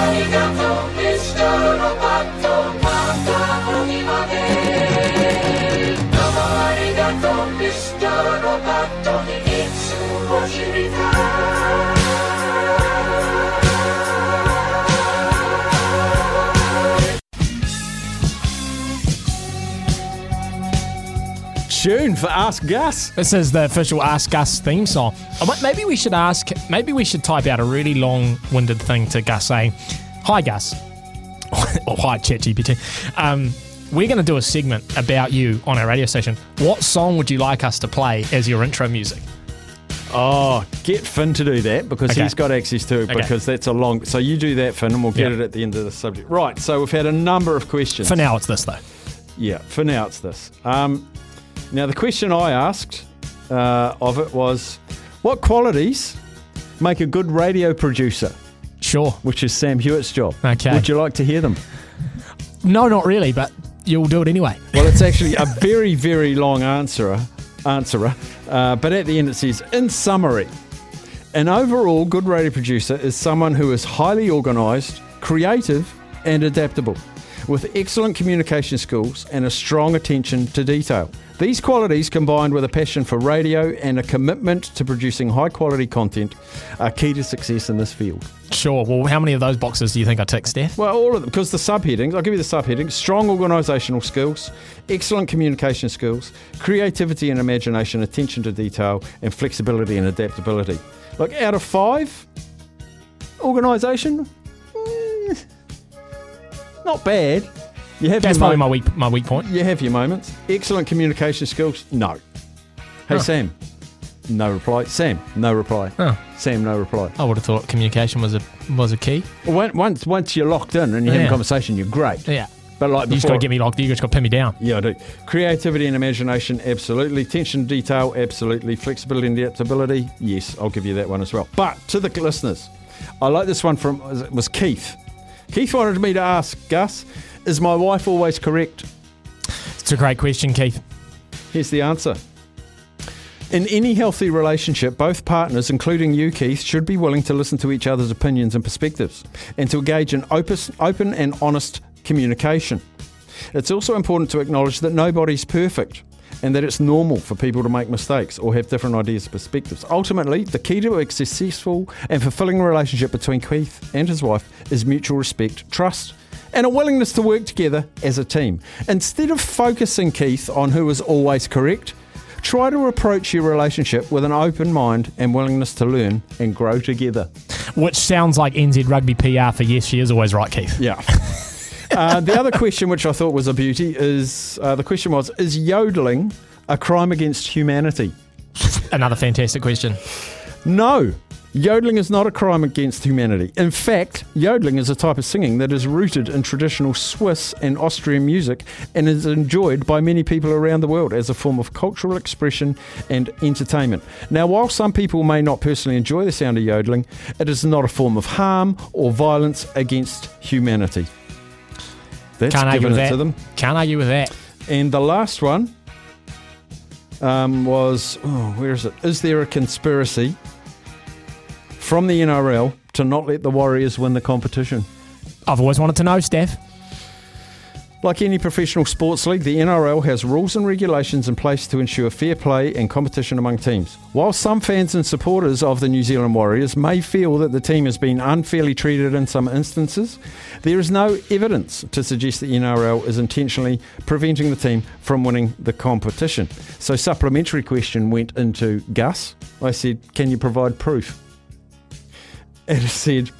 Arigato, Mr. Roboto. Tune for Ask Gus. This is the official Ask Gus theme song. Maybe we should ask, maybe we should type out a really long winded thing to Gus saying, Hi, Gus. or hi, ChatGPT. Um, we're going to do a segment about you on our radio station. What song would you like us to play as your intro music? Oh, get Finn to do that because Okay. he's got access to it Okay. because that's a long. So you do that, Finn, and we'll get Yeah. it at the end of the subject. Right. So we've had a number of questions. For now, it's this, though. Yeah, for now it's this. Um, now, the question I asked uh, of it was what qualities make a good radio producer, Sure. which is Sam Hewitt's job? Okay. Would you like to hear them? No, not really, but you'll do it anyway. Well, it's actually a very, very long answerer, answerer, uh, but at the end it says, in summary, an overall good radio producer is someone who is highly organised, creative, and adaptable, with excellent communication skills and a strong attention to detail. These qualities, combined with a passion for radio and a commitment to producing high quality content, are key to success in this field. Sure. Well, how many of those boxes do you think I tick, Steph? Well, all of them, because the subheadings, I'll give you the subheadings strong organisational skills, excellent communication skills, creativity and imagination, attention to detail, and flexibility and adaptability. Like, out of five, organisation, eh, not bad. You have That's probably my weak, my weak point. You have your moments. Excellent communication skills, no. Hey. Sam, no reply. Sam, no reply. Oh. Sam, no reply. I would have thought communication was a was a key. Once, once, once you're locked in and you're having Yeah. a conversation, you're great. Yeah. But like You just got before- to get me locked. In, You just got to pin me down. Yeah, I do. Creativity and imagination, absolutely. Attention to detail, absolutely. Flexibility and adaptability, yes, I'll give you that one as well. But to the listeners, I like this one from it was Keith. Keith wanted me to ask Gus, is my wife always correct? It's a great question, Keith. Here's the answer. In any healthy relationship, both partners, including you, Keith, should be willing to listen to each other's opinions and perspectives and to engage in opus- open and honest communication. It's also important to acknowledge that nobody's perfect and that it's normal for people to make mistakes or have different ideas and perspectives. Ultimately, the key to a successful and fulfilling relationship between Keith and his wife is mutual respect, trust, and a willingness to work together as a team. Instead of focusing, Keith, on who is always correct, try to approach your relationship with an open mind and willingness to learn and grow together. Which sounds like NZ Rugby PR for yes, she is always right, Keith. Yeah. Uh, the other question, which I thought was a beauty, is uh, the question was: Is yodeling a crime against humanity? Another fantastic question. No, yodeling is not a crime against humanity. In fact, yodeling is a type of singing that is rooted in traditional Swiss and Austrian music and is enjoyed by many people around the world as a form of cultural expression and entertainment. Now, while some people may not personally enjoy the sound of yodeling, it is not a form of harm or violence against humanity. That's Can't argue with it that. to them. Can't argue with that. And the last one um, was oh, where is it? Is there a conspiracy from the NRL to not let the Warriors win the competition? I've always wanted to know, Steph. Like any professional sports league, the NRL has rules and regulations in place to ensure fair play and competition among teams. While some fans and supporters of the New Zealand Warriors may feel that the team has been unfairly treated in some instances, there is no evidence to suggest the NRL is intentionally preventing the team from winning the competition. So, supplementary question went into Gus. I said, Can you provide proof? And it said,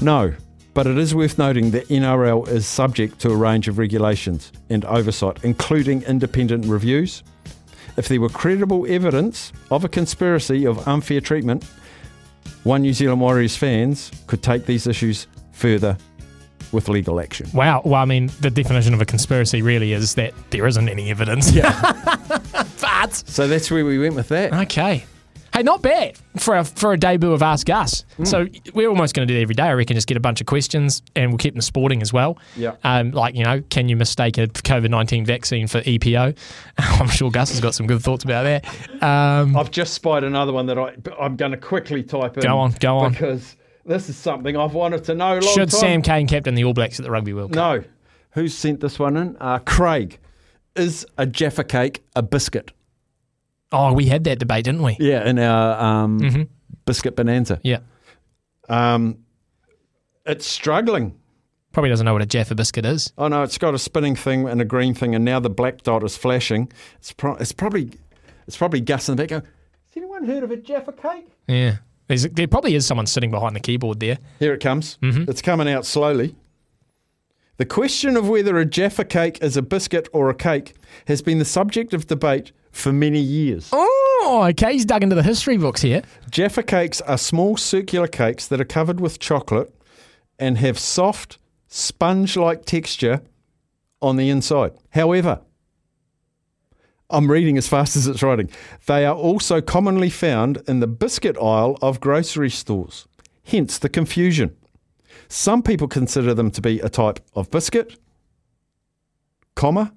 No, but it is worth noting that NRL is subject to a range of regulations and oversight, including independent reviews. If there were credible evidence of a conspiracy of unfair treatment, one New Zealand Warriors fans could take these issues further with legal action. Wow. Well, I mean, the definition of a conspiracy really is that there isn't any evidence. Yeah. but So that's where we went with that. okay. Hey, not bad for a, for a debut of Ask Us. So we're almost going to do that every day. I reckon just get a bunch of questions and we'll keep them sporting as well. Yeah. Um, like, you know, can you mistake a COVID 19 vaccine for EPO? I'm sure Gus has got some good thoughts about that. Um, I've just spied another one that I, I'm going to quickly type in. Go on, go on. Because this is something I've wanted to know a long should time. Sam Cane captain the All Blacks at the Rugby World Cup? No. Who's sent this one in? Uh, Craig. Is a Jaffa cake a biscuit? Oh, we had that debate, didn't we? Yeah, in our um, Mm-hmm. biscuit bonanza. Yeah. Um, it's struggling. Probably doesn't know what a Jaffa biscuit is. Oh no, it's got a spinning thing and a green thing, and now the black dot is flashing. It's pro- it's probably it's probably Gus in the back. Going, Has anyone heard of a Jaffa cake? Yeah. There's, there probably is someone sitting behind the keyboard there. Here it comes. It's coming out slowly. The question of whether a Jaffa cake is a biscuit or a cake has been the subject of debate for many years. Oh, okay. He's dug into the history books here. Jaffa cakes are small circular cakes that are covered with chocolate and have soft, sponge like texture on the inside. However, I'm reading as fast as it's writing. They are also commonly found in the biscuit aisle of grocery stores, hence the confusion. Some people consider them to be a type of biscuit, comma.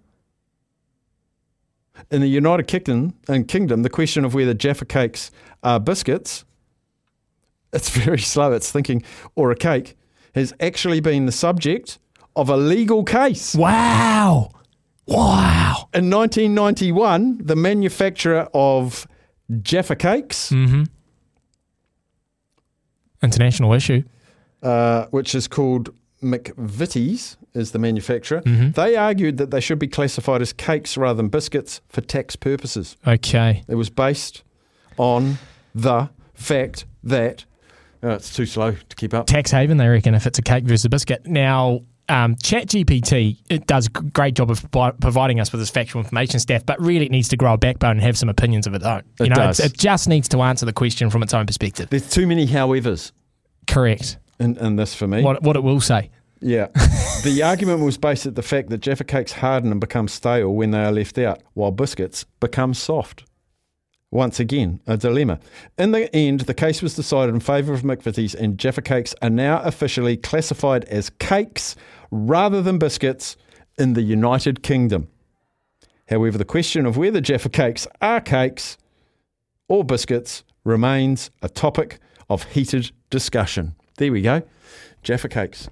In the United Kingdom, and Kingdom, the question of whether Jaffa cakes are biscuits, it's very slow, it's thinking, or a cake, has actually been the subject of a legal case. Wow. Wow. In 1991, the manufacturer of Jaffa cakes, International issue. uh, which is called McVitie's, is the manufacturer, they argued that they should be classified as cakes rather than biscuits for tax purposes. Okay. It was based on the fact that oh, it's too slow to keep up. Tax haven, they reckon, if it's a cake versus a biscuit. Now, um, ChatGPT it does a great job of providing us with this factual information stuff, but really it needs to grow a backbone and have some opinions of its own. It know, does. It's, it just needs to answer the question from its own perspective. There's too many howevers Correct. In, in this for me. What what it will say. Yeah. the argument was based at the fact that Jaffa cakes harden and become stale when they are left out, while biscuits become soft. Once again, a dilemma. In the end, the case was decided in favour of McVitie's, and Jaffa cakes are now officially classified as cakes rather than biscuits in the United Kingdom. However, the question of whether Jaffa cakes are cakes or biscuits remains a topic of heated discussion. There we go. Jaffa cakes.